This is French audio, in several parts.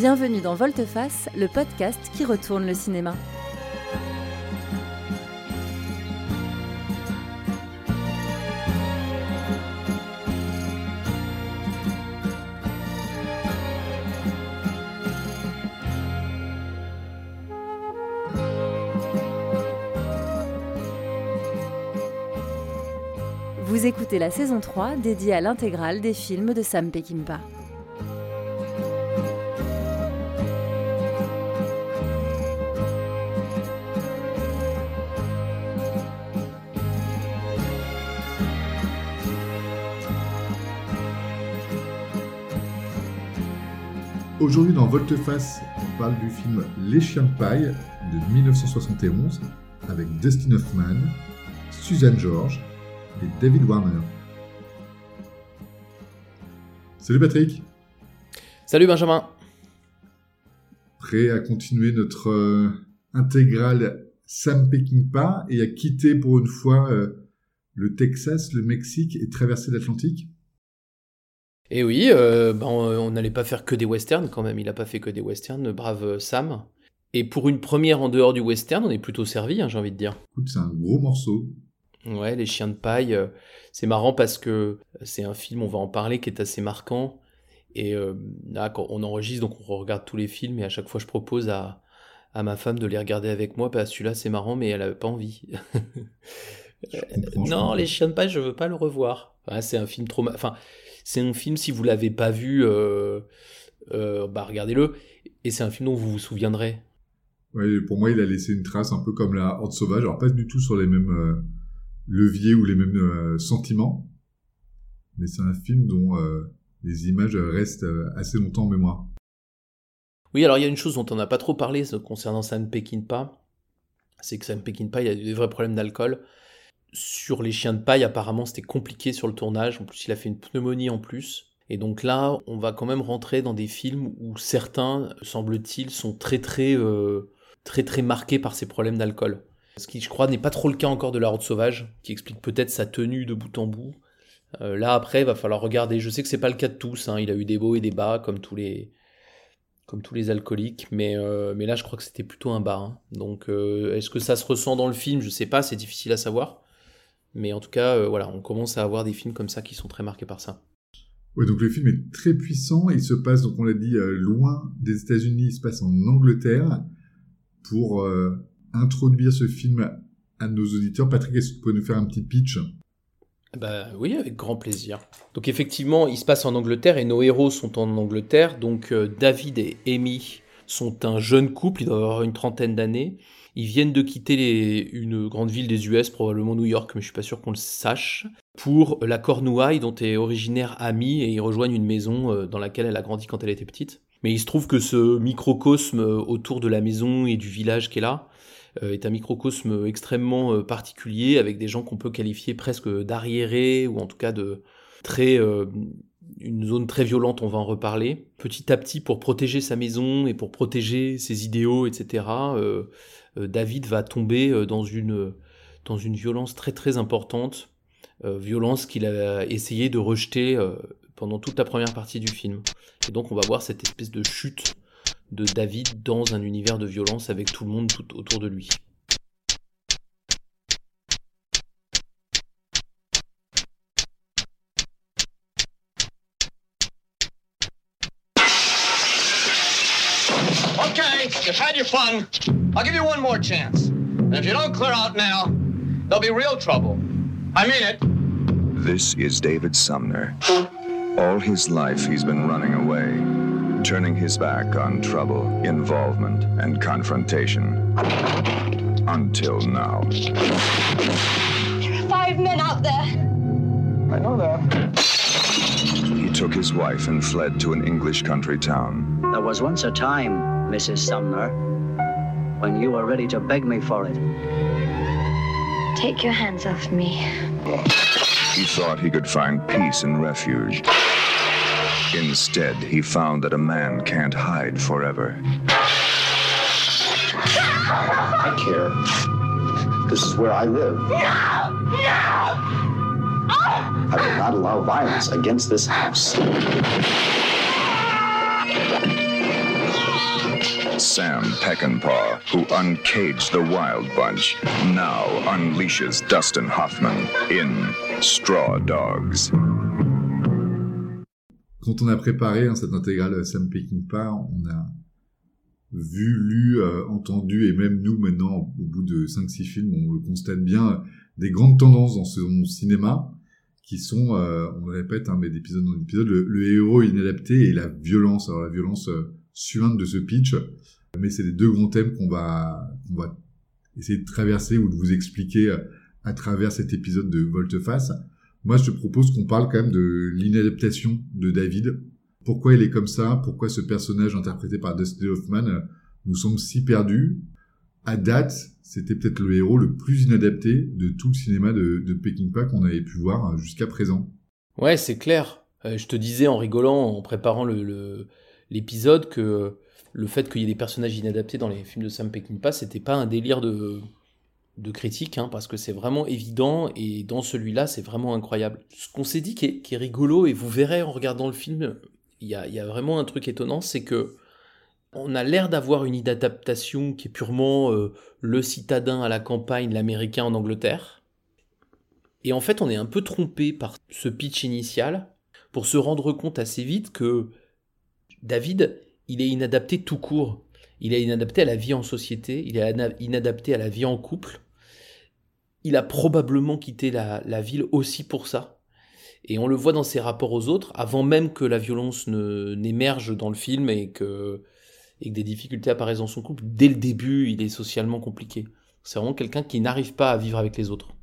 Bienvenue dans Volteface, le podcast qui retourne le cinéma. Vous écoutez la saison 3 dédiée à l'intégrale des films de Sam Peckinpah. Aujourd'hui dans Volteface, on parle du film Les Chiens de paille de 1971 avec Dustin Hoffman, Suzanne George et David Warner. Salut Patrick. Salut Benjamin. Prêt à continuer notre euh, intégrale Sam Peckinpah et à quitter pour une fois euh, le Texas, le Mexique et traverser l'Atlantique? Et oui, euh, ben, on n'allait pas faire que des westerns quand même, il n'a pas fait que des westerns, le brave Sam. Et pour une première en dehors du western, on est plutôt servi, hein, j'ai envie de dire. Écoute, c'est un gros morceau. Ouais, Les Chiens de paille, euh, c'est marrant parce que c'est un film, on va en parler, qui est assez marquant. Et euh, là, quand on enregistre, donc on regarde tous les films, et à chaque fois, je propose à, à ma femme de les regarder avec moi. Bah, celui-là, c'est marrant, mais elle avait pas envie. Non. Les Chiens de paille, je veux pas le revoir. C'est un film trop. Enfin, c'est un film, si vous l'avez pas vu, euh, euh, bah regardez-le. Et c'est un film dont vous vous souviendrez. Pour moi, il a laissé une trace un peu comme la Horde Sauvage. Alors, pas du tout sur les mêmes euh, leviers ou les mêmes sentiments. Mais c'est un film dont les images restent assez longtemps en mémoire. Oui, alors il y a une chose dont on n'a pas trop parlé ce- concernant Sam Peckinpah, c'est que Sam Peckinpah, il a des vrais problèmes d'alcool. Sur les chiens de paille, apparemment, c'était compliqué sur le tournage. En plus, il a fait une pneumonie en plus. Et donc là, on va quand même rentrer dans des films où certains, semble-t-il, sont très très euh, très très marqués par ces problèmes d'alcool. Ce qui, je crois, n'est pas trop le cas encore de La Horde Sauvage, qui explique peut-être sa tenue de bout en bout. Euh, là, après, va falloir regarder. Je sais que c'est pas le cas de tous. hein. Il a eu des hauts et des bas, comme tous les, comme tous les alcooliques, mais, euh, mais là je crois que c'était plutôt un bas. hein. Donc est-ce que ça se ressent dans le film? Je sais pas, c'est difficile à savoir. Mais en tout cas, euh, voilà, on commence à avoir des films comme ça qui sont très marqués par ça. Ouais, donc le film est très puissant. Il se passe, donc on l'a dit, euh, loin des États-Unis. Il se passe en Angleterre. Pour euh, introduire ce film à nos auditeurs, Patrick, est-ce que tu peux nous faire un petit pitch? Bah oui, avec grand plaisir. Donc effectivement, il se passe en Angleterre et nos héros sont en Angleterre. Donc David et Amy sont un jeune couple, ils doivent avoir une trentaine d'années. Ils viennent de quitter une grande ville des US, probablement New York, mais je suis pas sûr qu'on le sache, pour la Cornouaille dont est originaire Amy et ils rejoignent une maison euh, dans laquelle elle a grandi quand elle était petite. Mais il se trouve que ce microcosme euh, autour de la maison et du village qui est là est un microcosme extrêmement euh, particulier avec des gens qu'on peut qualifier presque d'arriérés ou en tout cas de très une zone très violente, on va en reparler. Petit à petit, pour protéger sa maison et pour protéger ses idéaux, etc., euh, euh, David va tomber euh, dans une, dans une violence très très importante, violence qu'il a essayé de rejeter pendant toute la première partie du film. Et donc on va voir cette espèce de chute de David dans un univers de violence avec tout le monde tout autour de lui. Okay, you've had your fun. I'll give you one more chance. And if you don't clear out now, there'll be real trouble. I mean it. This is David Sumner. All his life he's been running away, turning his back on trouble, involvement, and confrontation. Until now. There are five men out there. I know that. He took his wife and fled to an English country town. There was once a time, Mrs. Sumner, when you were ready to beg me for it. Take your hands off me. He thought he could find peace and refuge. Instead, he found that a man can't hide forever. I care. This is where I live. No! No! I will not allow violence against this house. Sam Peckinpah, who uncaged the Wild Bunch, now unleashes Dustin Hoffman in Straw Dogs. Quand on a préparé hein, cette intégrale Sam Peckinpah, on a vu, lu, euh, entendu, et même nous maintenant, au bout de 5-6 films, on le constate bien, des grandes tendances dans ce cinéma qui sont, euh, on le répète, hein, mais d'épisode en épisode, le, le, héros inadapté et la violence. Alors la violence euh, suinte de ce pitch, mais c'est les deux grands thèmes qu'on va, qu'on va essayer de traverser ou de vous expliquer euh, à travers cet épisode de Volteface. Moi, je te propose qu'on parle quand même de l'inadaptation de David. Pourquoi il est comme ça? Pourquoi ce personnage interprété par Dustin Hoffman euh, nous semble si perdu? À date, c'était peut-être le héros le plus inadapté de tout le cinéma de, Peckinpah qu'on avait pu voir jusqu'à présent. Ouais, c'est clair. Euh, je te disais en rigolant, en préparant le, l'épisode, que le fait qu'il y ait des personnages inadaptés dans les films de Sam Peckinpah, c'était pas un délire de, de critique, hein, parce que c'est vraiment évident, et dans celui-là, c'est vraiment incroyable. Ce qu'on s'est dit qui est, rigolo, et vous verrez en regardant le film, il y a, y a, vraiment un truc étonnant, c'est que on a l'air d'avoir une adaptation qui est purement euh, le citadin à la campagne, l'américain en Angleterre. Et en fait, on est un peu trompé par ce pitch initial pour se rendre compte assez vite que David, il est inadapté tout court. Il est inadapté à la vie en société, il est inadapté à la vie en couple. Il a probablement quitté la, ville aussi pour ça. Et on le voit dans ses rapports aux autres, avant même que la violence n'émerge dans le film et que et que des difficultés apparaissent dans son couple, dès le début, il est socialement compliqué. C'est vraiment quelqu'un qui n'arrive pas à vivre avec les autres.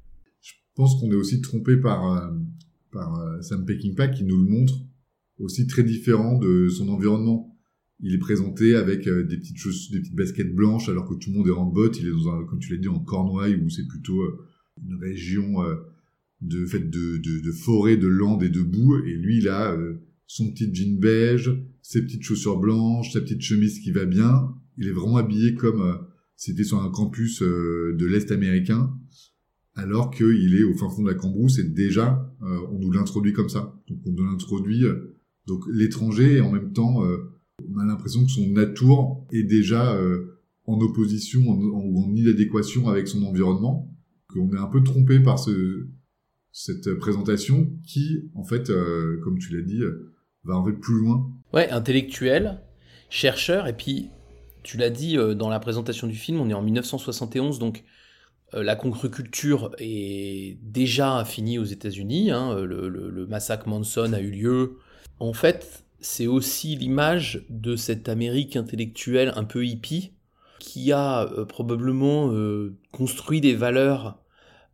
Je pense qu'on est aussi trompé par, euh, par euh, Sam Peckinpah qui nous le montre aussi très différent de son environnement. Il est présenté avec euh, des petites choses, des petites baskets blanches alors que tout le monde est en bottes. Il est dans un, comme tu l'as dit, en Cornouailles où c'est plutôt une région de fait de, de, de forêt, de landes et de boue. Et lui, il a son petit jean beige, ses petites chaussures blanches, sa petite chemise qui va bien. Il est vraiment habillé comme euh, c'était sur un campus euh, de l'Est américain, alors qu'il est au fin fond de la Cambrousse et déjà, euh, on nous l'introduit comme ça. Donc on nous l'introduit, donc l'étranger, en même temps, on a l'impression que son atour est déjà en opposition ou en, inadéquation avec son environnement, qu'on est un peu trompé par ce, cette présentation qui, en fait, comme tu l'as dit, va en fait plus loin Ouais, intellectuel, chercheur, et puis tu l'as dit euh, dans la présentation du film, on est en 1971, donc euh, la concreculture est déjà finie aux États-Unis, hein, le, massacre Manson a eu lieu. En fait, c'est aussi l'image de cette Amérique intellectuelle un peu hippie qui a euh, probablement construit des valeurs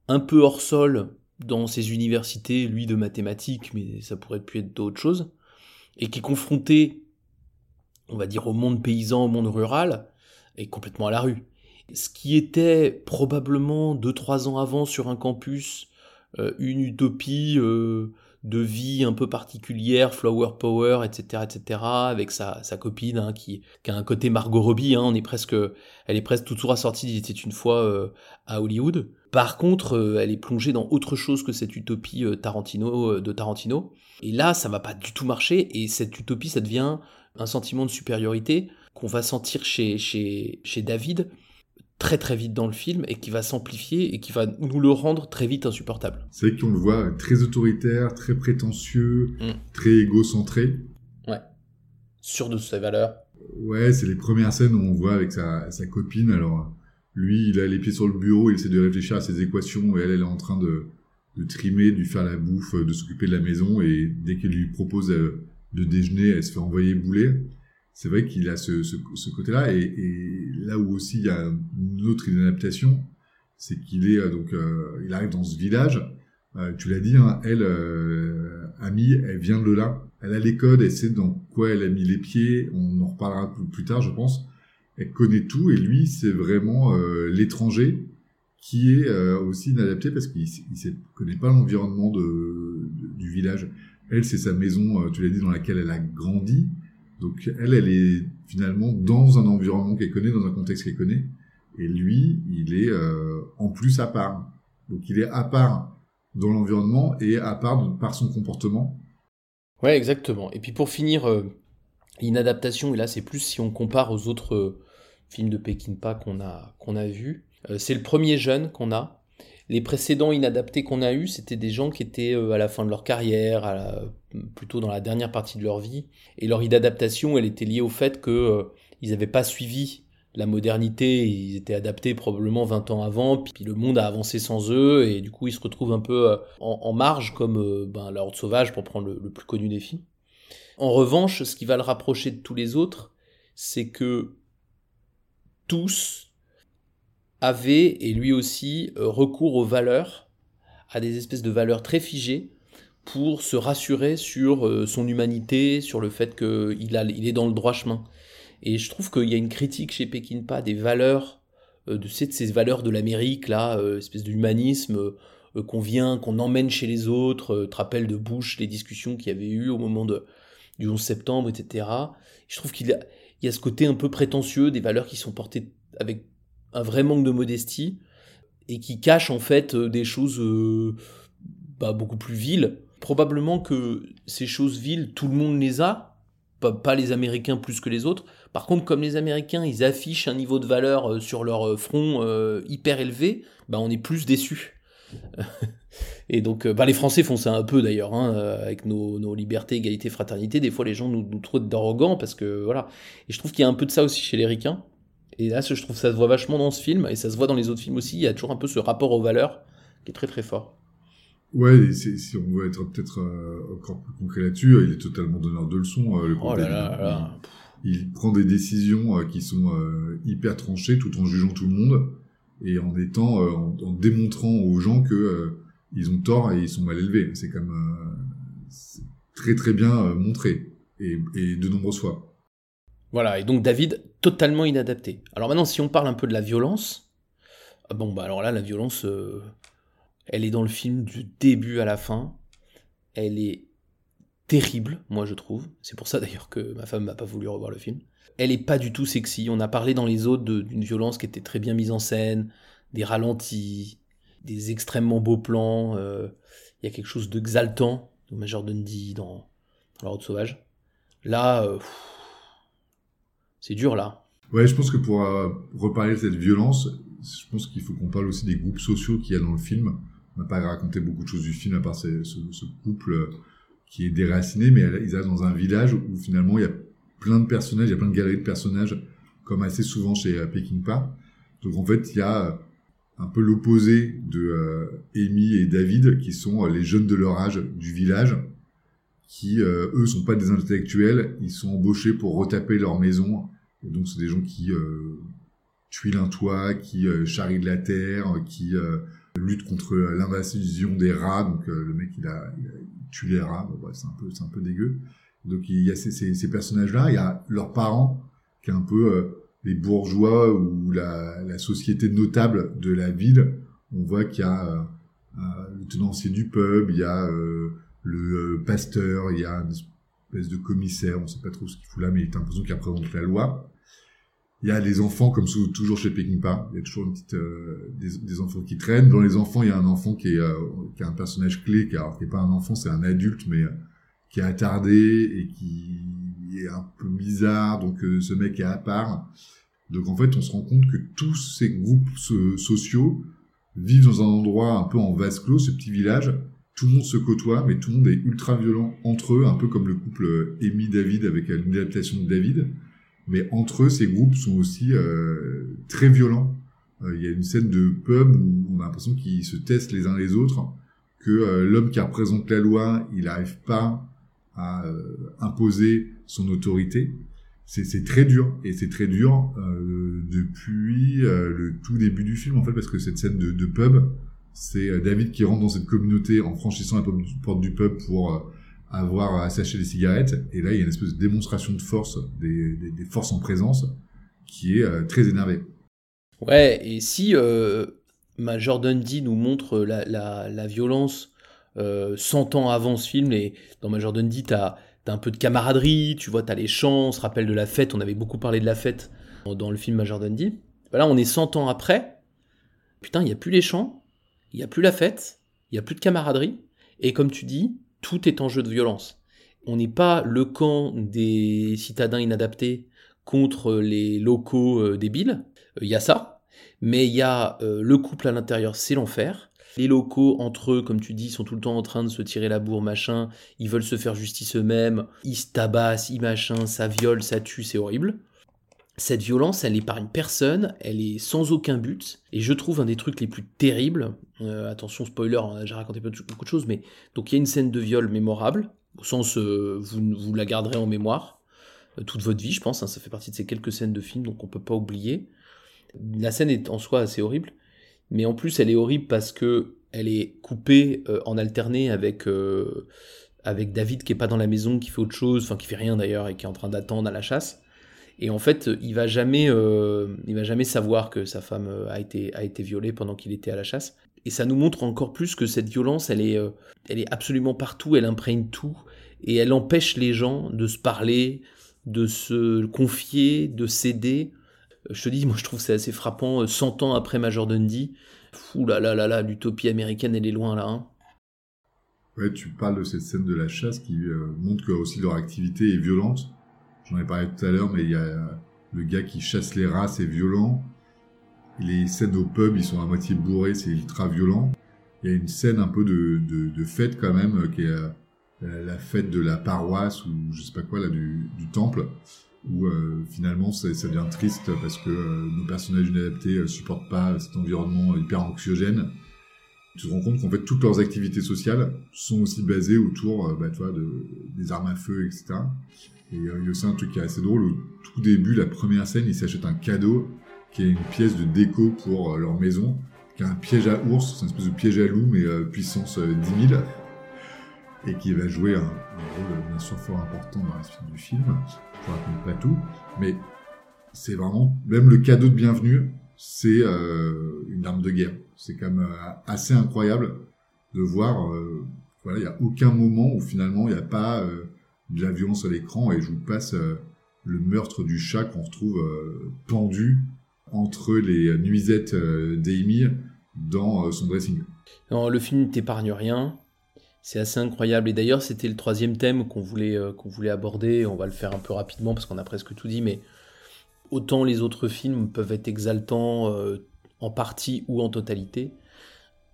un peu hors sol dans ses universités, lui de mathématiques, mais ça pourrait pu être d'autres choses et qui est confronté, on va dire, au monde paysan, au monde rural, est complètement à la rue. Ce qui était probablement 2-3 ans avant sur un campus euh, une utopie euh, de vie un peu particulière, flower power, etc., etc., avec sa, sa copine hein, qui, qui, a un côté Margot Robbie, hein, on est presque, elle est presque toujours assortie d'Il était une fois euh, à Hollywood. Par contre, elle est plongée dans autre chose que cette utopie Tarantino de Tarantino. Et là, ça va pas du tout marcher, et cette utopie, ça devient un sentiment de supériorité qu'on va sentir chez, chez, chez David très très vite dans le film et qui va s'amplifier et qui va nous le rendre très vite insupportable. C'est vrai qu'on le voit très autoritaire, très prétentieux, mm. très égocentré. Ouais. Sûr de ses valeurs. Ouais, c'est les premières scènes où on voit avec sa, sa copine. Alors, lui, il a les pieds sur le bureau, il essaie de réfléchir à ses équations et elle, elle est en train de, de trimer, de lui faire la bouffe, de s'occuper de la maison, et dès qu'il lui propose euh, de déjeuner, elle se fait envoyer bouler. C'est vrai qu'il a ce, ce, ce côté-là, et, et, là où aussi il y a une autre inadaptation, c'est qu'il est, euh, donc euh, il arrive dans ce village. tu l'as dit, hein, elle, Amie, elle vient de là. Elle a les codes, elle sait dans quoi elle a mis les pieds. On en reparlera plus tard, je pense. Elle connaît tout, et lui, c'est vraiment l'étranger qui est euh, aussi inadapté parce qu'il ne connaît pas l'environnement de, du village. Elle, c'est sa maison, euh, tu l'as dit, dans laquelle elle a grandi. Donc elle, elle est finalement dans un environnement qu'elle connaît, dans un contexte qu'elle connaît. Et lui, il est euh, en plus à part. Donc il est à part dans l'environnement et à part par son comportement. Ouais, exactement. Et puis pour finir, l'inadaptation, et là c'est plus si on compare aux autres film de Peckinpah qu'on a, qu'on a vu. Euh, c'est le premier jeune qu'on a. Les précédents inadaptés qu'on a eus, c'était des gens qui étaient euh, à la fin de leur carrière, plutôt dans la dernière partie de leur vie. Et leur inadaptation, elle était liée au fait que euh, ils n'avaient pas suivi la modernité, ils étaient adaptés probablement 20 ans avant, puis le monde a avancé sans eux, et du coup ils se retrouvent un peu euh, en, en marge, comme euh, ben, la Horde Sauvage, pour prendre le, le plus connu des films. En revanche, ce qui va le rapprocher de tous les autres, c'est que tous avaient, et lui aussi, euh, recours aux valeurs, à des espèces de valeurs très figées, pour se rassurer sur euh, son humanité, sur le fait qu'il il est dans le droit chemin. Et je trouve qu'il y a une critique chez Peckinpah des valeurs, euh, de, de ces valeurs de l'Amérique, là, espèce d'humanisme qu'on vient, qu'on emmène chez les autres. Te rappelles de Bush, les discussions qu'il y avait eu au moment de, du 11 septembre, etc. Je trouve qu'il y a, y a ce côté un peu prétentieux, des valeurs qui sont portées avec un vrai manque de modestie et qui cachent en fait euh, des choses euh, bah, beaucoup plus viles. Probablement que ces choses viles, tout le monde les a, pas, pas les Américains plus que les autres. Par contre, comme les Américains, ils affichent un niveau de valeur euh, sur leur front hyper élevé, bah, on est plus déçus. Et donc, bah, les Français font ça un peu d'ailleurs, hein, avec nos, nos libertés, égalité, fraternité. Des fois, les gens nous, nous trouvent d'arrogants parce que voilà. Et je trouve qu'il y a un peu de ça aussi chez les Ricains. Et là, je trouve que ça se voit vachement dans ce film, et ça se voit dans les autres films aussi. Il y a toujours un peu ce rapport aux valeurs qui est très très fort. Ouais, si on veut être peut-être euh, encore plus concret là-dessus, euh, il est totalement donneur de leçons. euh, le Oh là là là là. Il prend des décisions qui sont hyper tranchées tout en jugeant tout le monde et en étant, en, en démontrant aux gens que ils ont tort et ils sont mal élevés. C'est comme très très bien montré et, et de nombreuses fois. Voilà, et donc David, totalement inadapté. Alors maintenant, si on parle un peu de la violence, ah bon, bah alors là, la violence, euh, elle est dans le film du début à la fin. Elle est terrible, moi je trouve. C'est pour ça d'ailleurs que ma femme m'a pas voulu revoir le film. Elle est pas du tout sexy. On a parlé dans les autres de- d'une violence qui était très bien mise en scène, des ralentis, des extrêmement beaux plans. euh, Il y a quelque chose d'exaltant dans Major Dundee, dans, dans La Route Sauvage. Là, euh, c'est dur là. Ouais, je pense que pour euh, reparler de cette violence, je pense qu'il faut qu'on parle aussi des groupes sociaux qu'il y a dans le film. On n'a pas raconté beaucoup de choses du film à part ce, couple qui est déraciné, mais ils arrivent dans un village où finalement il y a plein de personnages, il y a plein de galeries de personnages, comme assez souvent chez euh, Peckinpah. Donc en fait, il y a euh, un peu l'opposé de euh, Amy et David, qui sont les jeunes de leur âge du village, qui euh, eux sont pas des intellectuels, ils sont embauchés pour retaper leur maison. Et donc c'est des gens qui euh, tuilent un toit, qui euh, charrient de la terre, qui euh, luttent contre l'invasion des rats. Donc euh, le mec il a, il a tue les rats, Bon, c'est un peu c'est un peu dégueu. Donc il y a ces, ces, ces personnages-là, il y a leurs parents qui est un peu euh, les bourgeois ou la, la société notable de la ville. On voit qu'il y a le tenancier du pub, il y a le euh, pasteur, il y a une espèce de commissaire, on sait pas trop ce qu'il fout là, mais il a l'impression qu'il représente la loi. Il y a les enfants, comme toujours chez Peckinpah, il y a toujours une petite, euh, des, enfants qui traînent. Dans les enfants, il y a un enfant qui est, euh, qui est un personnage clé, qui, alors, qui est pas un enfant, c'est un adulte, mais euh, qui est attardé et qui est un peu bizarre, donc euh, ce mec est à part. Donc en fait, on se rend compte que tous ces groupes so- sociaux vivent dans un endroit un peu en vase clos, ce petit village. Tout le monde se côtoie, mais tout le monde est ultra violent entre eux, un peu comme le couple euh, Amy David avec l'adaptation de David. Mais entre eux, ces groupes sont aussi euh, très violents. Euh, Il y a une scène de pub où on a l'impression qu'ils se testent les uns les autres, que euh, l'homme qui représente la loi, il n'arrive pas à imposer son autorité. C'est très dur, et c'est très dur depuis le tout début du film, en fait, parce que cette scène de pub, c'est euh, David qui rentre dans cette communauté en franchissant la porte- du pub pour euh, avoir à s'acheter des cigarettes, et là, il y a une espèce de démonstration de force, des, forces en présence, qui est euh, très énervée. Ouais, et si euh, Major Dundee nous montre la, violence euh, 100 ans avant ce film, et dans Major Dundee, t'as as un peu de camaraderie, tu vois, t'as les chants, on se rappelle de la fête, on avait beaucoup parlé de la fête dans- dans le film Major Dundee. Là, on est 100 ans après, putain, il n'y a plus les chants, il n'y a plus la fête, il n'y a plus de camaraderie, et comme tu dis, tout est en jeu de violence. On n'est pas le camp des citadins inadaptés contre les locaux euh, débiles. Il y a ça. Mais il y a le couple à l'intérieur, c'est l'enfer. Les locaux, entre eux, comme tu dis, sont tout le temps en train de se tirer la bourre, machin. Ils veulent se faire justice eux-mêmes. Ils se tabassent, ils machin, ça viole, ça tue, c'est horrible. Cette violence, elle épargne personne, elle est sans aucun but, et je trouve un des trucs les plus terribles. euh, attention, spoiler, hein, j'ai raconté beaucoup de choses, mais donc il y a une scène de viol mémorable, au sens euh, vous, vous la garderez en mémoire euh, toute votre vie, je pense. hein, ça fait partie de ces quelques scènes de films, donc on peut pas oublier. La scène est en soi assez horrible, mais en plus elle est horrible parce que elle est coupée euh, en alterné avec avec David qui est pas dans la maison, qui fait autre chose, enfin qui fait rien d'ailleurs et qui est en train d'attendre à la chasse. Et en fait, il va jamais, euh, il va jamais savoir que sa femme euh, a été, a été violée pendant qu'il était à la chasse. Et ça nous montre encore plus que cette violence, elle est, euh, elle est absolument partout, elle imprègne tout, et elle empêche les gens de se parler, de se confier, de s'aider. Euh, Je te dis, moi je trouve c'est assez frappant, euh, 100 ans après Major Dundee. Fou là là là là, l'utopie américaine, elle est loin là. Hein. Ouais, tu parles de cette scène de la chasse qui euh, montre que aussi leur activité est violente. J'en ai parlé tout à l'heure, mais il y a le gars qui chasse les rats, c'est violent. Les scènes au pub, ils sont à moitié bourrés, c'est ultra violent. Il y a une scène un peu de, de, de fête quand même, euh, qui est euh, la, fête de la paroisse ou je sais pas quoi là du, du temple, où euh, finalement ça, ça devient triste parce que euh, nos personnages inadaptés euh, supportent pas cet environnement hyper anxiogène tu te rends compte qu'en fait toutes leurs activités sociales sont aussi basées autour bah, tu vois, de, des armes à feu, etc. Et euh, il y a aussi un truc qui est assez drôle, au tout début, la première scène, ils s'achètent un cadeau qui est une pièce de déco pour euh, leur maison, qui est un piège à ours, c'est une espèce de piège à loup, mais euh, puissance euh, 10 000, et qui va jouer un, rôle bien sûr fort important dans la suite du film. Je ne raconte pas tout, mais c'est vraiment, même le cadeau de bienvenue, c'est une arme de guerre. C'est quand même assez incroyable de voir. Voilà, il y a aucun moment où finalement il n'y a pas de la violence à l'écran et je vous passe euh, le meurtre du chat qu'on retrouve euh, pendu entre les nuisettes euh, d'Amy dans son dressing. Non, le film ne t'épargne rien. C'est assez incroyable. Et d'ailleurs, c'était le troisième thème qu'on voulait, qu'on voulait aborder. On va le faire un peu rapidement parce qu'on a presque tout dit. Mais autant les autres films peuvent être exaltants en partie ou en totalité,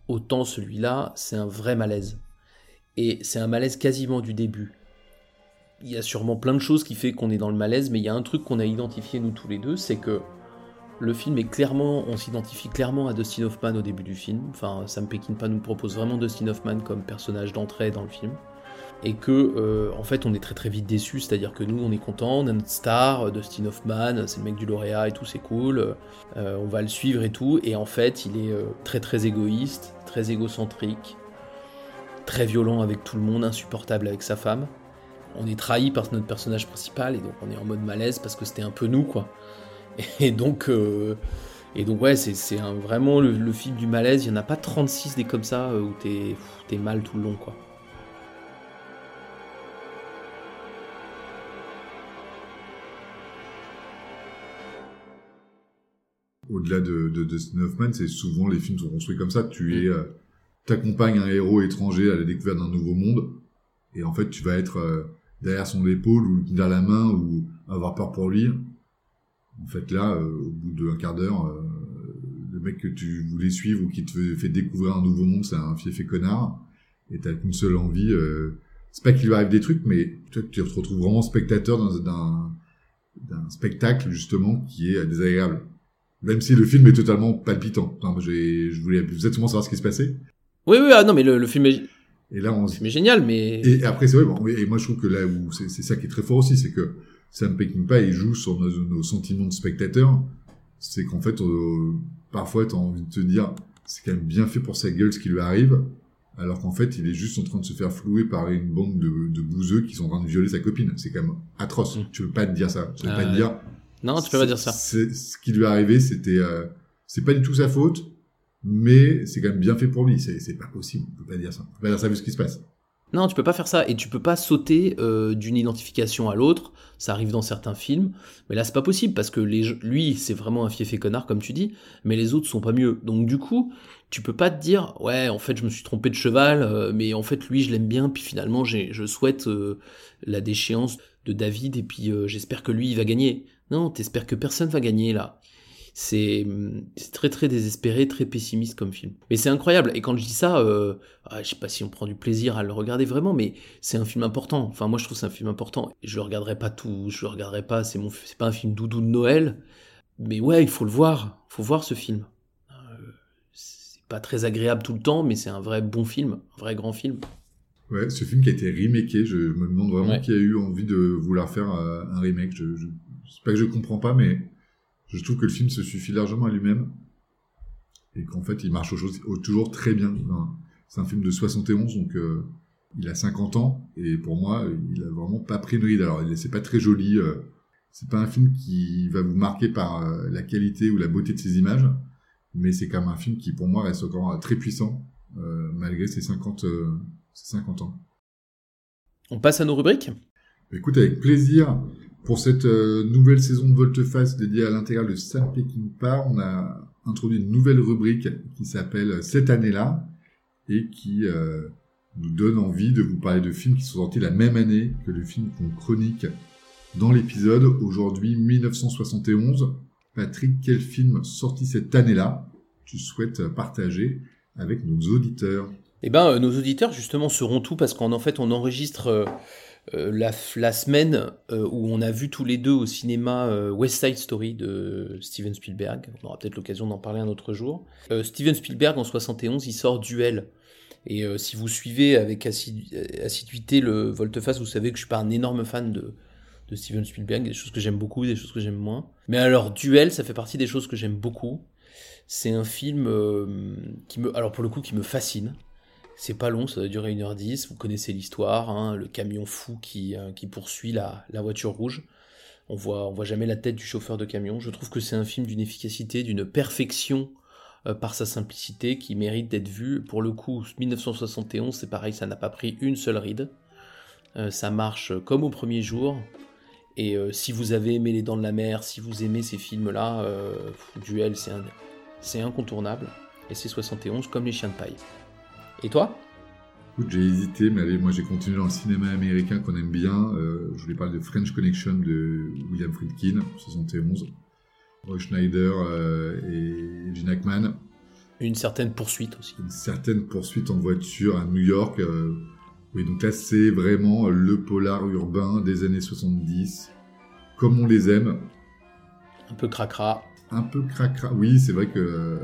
autant celui-là, c'est un vrai malaise. Et c'est un malaise quasiment du début. Il y a sûrement plein de choses qui fait qu'on est dans le malaise, mais il y a un truc qu'on a identifié nous tous les deux, c'est que le film est clairement, on s'identifie clairement à Dustin Hoffman au début du film. Enfin, Sam Peckinpah nous propose vraiment Dustin Hoffman comme personnage d'entrée dans le film. Et que, euh, en fait, on est très très vite déçu, c'est-à-dire que nous, on est content, on a notre star, euh, Dustin Hoffman, c'est le mec du lauréat et tout, c'est cool, euh, on va le suivre et tout. Et en fait, il est très très égoïste, très égocentrique, très violent avec tout le monde, insupportable avec sa femme. On est trahi par notre personnage principal et donc on est en mode malaise parce que c'était un peu nous, quoi. Et donc, euh, et donc ouais, c'est, vraiment le, le film du malaise. Il n'y en a pas 36 des comme ça euh, où t'es, t'es mal tout le long, quoi. Au-delà de, de, de Hoffman, c'est souvent les films sont construits comme ça. Tu es, euh, t'accompagnes un héros étranger à la découverte d'un nouveau monde, et en fait, tu vas être euh, derrière son épaule ou derrière la main ou avoir peur pour lui. En fait, là, euh, au bout d'un quart d'heure, euh, le mec que tu voulais suivre ou qui te fait, découvrir un nouveau monde, c'est un fief et connard, et t'as qu'une seule envie. Euh, c'est pas qu'il lui arrive des trucs, mais tu, tu te retrouves vraiment spectateur d'un, d'un, spectacle justement qui est désagréable. Même si le film est totalement palpitant. Enfin, j'ai, je voulais exactement savoir ce qui se passait. Oui, oui, ah non, mais le, le film, est, Et là, on, film est génial, mais et après, c'est vrai, bon, et moi je trouve que là où c'est c'est ça qui est très fort aussi, c'est que Sam Peckinpah, il joue sur nos, nos sentiments de spectateur. C'est qu'en fait, euh, parfois, t'as envie de te dire, c'est quand même bien fait pour sa gueule ce qui lui arrive, alors qu'en fait, il est juste en train de se faire flouer par une bande de, de bouseux qui sont en train de violer sa copine. C'est quand même atroce. Mm. Tu veux pas te dire ça. Tu veux Ah pas te dire, non, tu peux pas dire ça. c'est- Ce qui lui est arrivé, c'était, euh, c'est pas du tout sa faute, mais c'est quand même bien fait pour lui. C'est pas possible. On peut pas dire ça. On peut pas dire ça vu ce qui se passe. Non, tu peux pas faire ça et tu peux pas sauter euh, d'une identification à l'autre. Ça arrive dans certains films, mais là c'est pas possible parce que lui c'est vraiment un fief et connard comme tu dis, mais les autres sont pas mieux. Donc du coup, tu peux pas te dire ouais en fait je me suis trompé de cheval, euh, mais en fait lui je l'aime bien puis finalement je souhaite euh, la déchéance de David et puis j'espère que lui il va gagner. Non, t'espères que personne va gagner là. C'est très très désespéré, très pessimiste comme film. Mais c'est incroyable. Et quand je dis ça, euh, ah, je sais pas si on prend du plaisir à le regarder vraiment, mais c'est un film important. Enfin, moi je trouve c'est un film important. Je le regarderai pas tout, je le regarderai pas. C'est mon, c'est pas un film doudou de Noël, mais ouais, il faut le voir. Il faut voir ce film. Euh, c'est pas très agréable tout le temps, mais c'est un vrai bon film, un vrai grand film. Ouais, ce film qui a été remaké, je me demande vraiment qui a eu envie de vouloir faire euh, un remake. Je, je, c'est pas que je comprends pas, mais je trouve que le film se suffit largement à lui-même et qu'en fait il marche toujours très bien. c'est un film de 71 donc euh, il a 50 ans et pour moi il a vraiment pas pris une ride. Alors c'est pas très joli, euh, c'est pas un film qui va vous marquer par euh, la qualité ou la beauté de ses images, mais c'est quand même un film qui pour moi reste encore très puissant malgré ses 50, ses 50 ans. On passe à nos rubriques? Écoute avec plaisir. Pour cette euh, nouvelle saison de Volteface dédiée à l'intégral de Sam Peckinpah, on a introduit une nouvelle rubrique qui s'appelle Cette année-là et qui euh, nous donne envie de vous parler de films qui sont sortis la même année que le film qu'on chronique dans l'épisode. Aujourd'hui, 1971. Patrick, quel film sorti cette année-là tu souhaites partager avec nos auditeurs? Eh euh, nos auditeurs justement seront tout parce qu'en en fait, on enregistre euh, la, semaine euh, où on a vu tous les deux au cinéma euh, West Side Story de Steven Spielberg. On aura peut-être l'occasion d'en parler un autre jour. Steven Spielberg en 71, il sort Duel. Et si vous suivez avec assiduité le Volteface, vous savez que je suis pas un énorme fan de, de Steven Spielberg, des choses que j'aime beaucoup, des choses que j'aime moins. Mais alors Duel, ça fait partie des choses que j'aime beaucoup. C'est un film qui me, alors pour le coup, qui me fascine. C'est pas long, ça va durer 1h10, vous connaissez l'histoire, hein, le camion fou qui, euh, poursuit la, la, voiture rouge. On voit, on voit jamais la tête du chauffeur de camion. Je trouve que c'est un film d'une efficacité, d'une perfection euh, par sa simplicité qui mérite d'être vu. Pour le coup, 1971, c'est pareil, ça n'a pas pris une seule ride. Euh, ça marche comme au premier jour. Et si vous avez aimé Les Dents de la Mer, si vous aimez ces films-là, Duel, c'est incontournable. Et c'est 71 comme Les Chiens de Paille. Et toi j'ai hésité, mais allez, moi j'ai continué dans le cinéma américain qu'on aime bien. Euh, je voulais parler de French Connection de William Friedkin, 71. Roy Schneider euh, et Gene Hackman. Une certaine poursuite aussi. Une certaine poursuite en voiture à New York. Euh, oui, donc là c'est vraiment le polar urbain des années 70, comme on les aime. Un peu cracra. Un peu cracra. Oui, c'est vrai que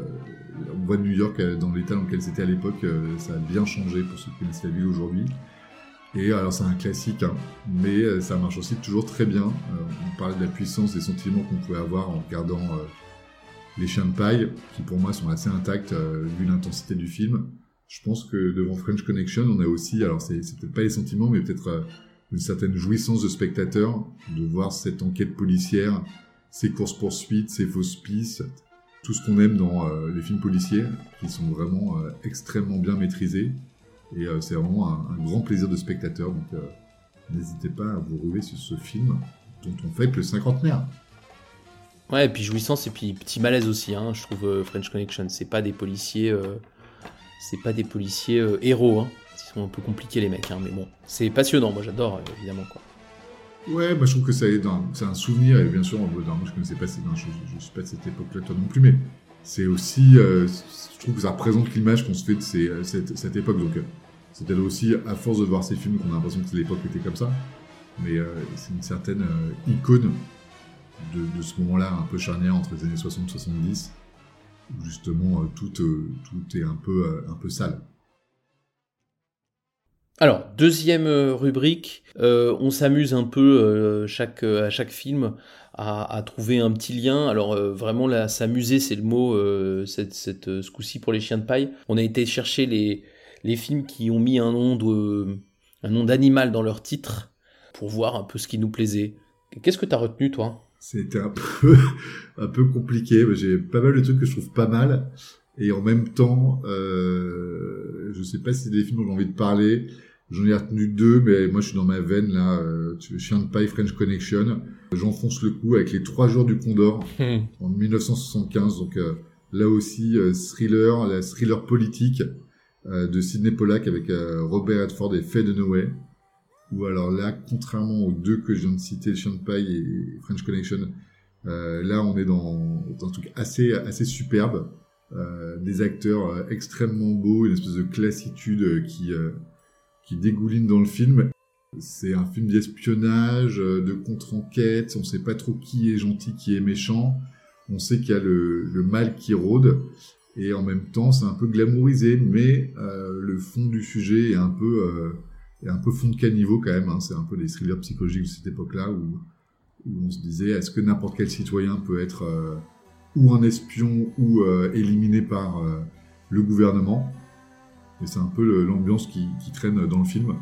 on voit New York euh, dans l'état dans lequel c'était à l'époque, euh, ça a bien changé pour ceux qui connaissent la ville aujourd'hui. Et alors c'est un classique, hein, mais euh, ça marche aussi toujours très bien. on parle de la puissance des sentiments qu'on pouvait avoir en regardant les chiens de paille, qui pour moi sont assez intacts vu l'intensité du film. Je pense que devant French Connection, on a aussi, alors c'est peut-être pas les sentiments, mais peut-être une certaine jouissance de spectateur de voir cette enquête policière, ces courses-poursuites, ces fausses pistes, tout ce qu'on aime dans euh, les films policiers, qui sont vraiment euh, extrêmement bien maîtrisés. Et euh, c'est vraiment un, grand plaisir de spectateur. Donc n'hésitez pas à vous rouler sur ce film dont on fête le cinquantenaire. Ouais, et puis jouissance et puis petit malaise aussi, hein, je trouve French Connection. C'est pas des policiers, c'est pas des policiers héros, hein. Ils sont un peu compliqués les mecs, hein, mais bon, c'est passionnant. Moi j'adore évidemment quoi. Ouais, bah, je trouve que c'est un souvenir, et bien sûr, moi je connaissais pas, je, je, suis pas de cette époque-là toi non plus, mais c'est aussi, euh, je trouve que ça représente l'image qu'on se fait de euh, cette, époque. Donc, euh, c'est peut-être aussi à force de voir ces films qu'on a l'impression que l'époque était comme ça, mais c'est une certaine icône de, de ce moment-là, un peu charnière entre les années 60 et 70, où justement tout, tout est un peu, un peu sale. Alors, deuxième euh, rubrique, euh, on s'amuse un peu euh, à chaque film à, trouver un petit lien. Alors vraiment là, s'amuser, c'est le mot cette, cette, ce coup-ci pour les chiens de paille. On a été chercher les, les films qui ont mis un nom de, un nom d'animal dans leur titre pour voir un peu ce qui nous plaisait. Qu'est-ce que tu as retenu toi? C'était un peu, un peu compliqué. J'ai pas mal de trucs que je trouve pas mal. Et en même temps, je sais pas si c'est des films dont j'ai envie de parler. J'en ai retenu deux, mais moi je suis dans ma veine là. Euh, Chien de paille, French Connection. J'enfonce le coup avec les trois jours du Condor en 1975. Donc euh, là aussi euh, thriller, la thriller politique euh, de Sidney Pollack avec Robert Redford et Faye Dunaway. Ou alors là, contrairement aux deux que je viens de citer, Chien de paille et French Connection, là on est dans, dans un truc assez assez superbe. des acteurs extrêmement beaux, une espèce de classitude qui qui dégouline dans le film. C'est un film d'espionnage, euh, de contre-enquête, on sait pas trop qui est gentil, qui est méchant. On sait qu'il y a le, mal qui rôde. Et en même temps, c'est un peu glamourisé, mais euh, le fond du sujet est un peu, euh, est un peu fond de caniveau quand même. Hein. C'est un peu des thrillers psychologiques de cette époque-là où, on se disait est-ce que n'importe quel citoyen peut être ou un espion ou éliminé par le gouvernement? Et c'est un peu l'ambiance qui, qui, traîne dans le film.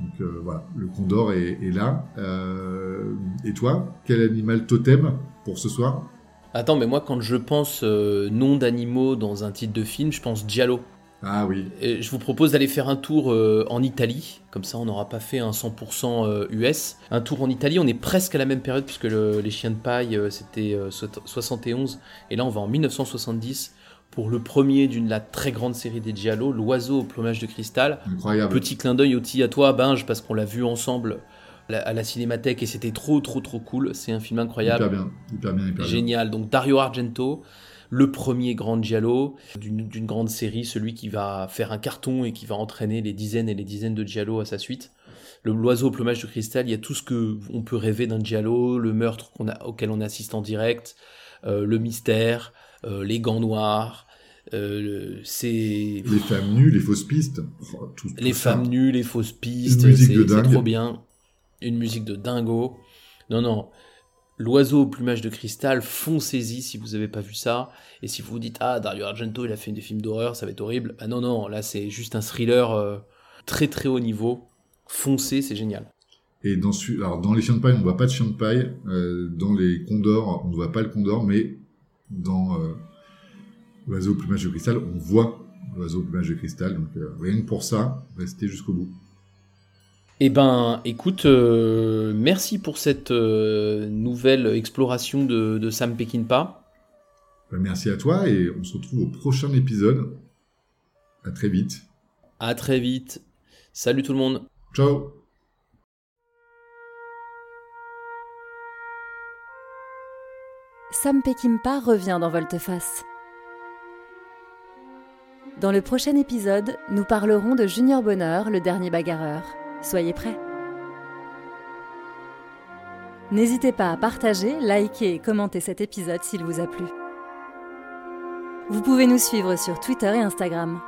Donc euh, voilà, le Condor est, est là. Euh, et toi, quel animal totem pour ce soir? Attends, mais moi quand je pense euh, nom d'animaux dans un titre de film, je pense Giallo. Ah oui. Et je vous propose d'aller faire un tour en Italie, comme ça on n'aura pas fait un 100% US. Un tour en Italie, on est presque à la même période puisque le, les chiens de paille c'était 71 et là on va en 1970 pour le premier d'une la très grande série des Giallo, L'oiseau au plumage de cristal. Incroyable. Petit clin d'œil aussi à toi, Binge, parce qu'on l'a vu ensemble à la cinémathèque et c'était trop, trop, trop cool. C'est un film incroyable. Hyper bien, hyper bien, hyper Génial. Donc Dario Argento, le premier grand Giallo d'une grande série, celui qui va faire un carton et qui va entraîner les dizaines et les dizaines de Giallo à sa suite. Le l'oiseau au plumage de cristal, il y a tout ce que on peut rêver d'un Giallo, le meurtre qu'on a, auquel on assiste en direct, euh, le mystère, euh, les gants noirs. Euh, c'est les femmes nues, les fausses pistes. Les femmes nues, les fausses pistes. C'est trop bien. Une musique de dingo. Non, non. L'oiseau au plumage de cristal, foncez-y si vous n'avez pas vu ça. Et si vous vous dites, ah, Dario Argento, il a fait des films d'horreur, ça va être horrible. Ah non, non, là, c'est juste un thriller euh, très très haut niveau. Foncez, c'est génial. Et dans, alors, dans les chiens de paille, on ne voit pas de chien de paille. Euh, dans les condors, on ne voit pas le condor, mais dans l'oiseau au plumage de cristal, on voit l'oiseau au plumage de cristal. Donc euh, rien que pour ça, restez jusqu'au bout. Eh ben, écoute, euh, merci pour cette nouvelle exploration de, de Sam Peckinpah. Ben, merci à toi et on se retrouve au prochain épisode. À très vite. À très vite. Salut tout le monde. Ciao. Sam Peckinpah revient dans Volteface. Dans le prochain épisode, nous parlerons de Junior Bonheur, le dernier bagarreur. Soyez prêts. N'hésitez pas à partager, liker et commenter cet épisode s'il vous a plu. Vous pouvez nous suivre sur Twitter et Instagram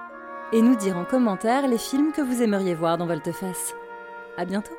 et nous dire en commentaire les films que vous aimeriez voir dans Volteface. À bientôt.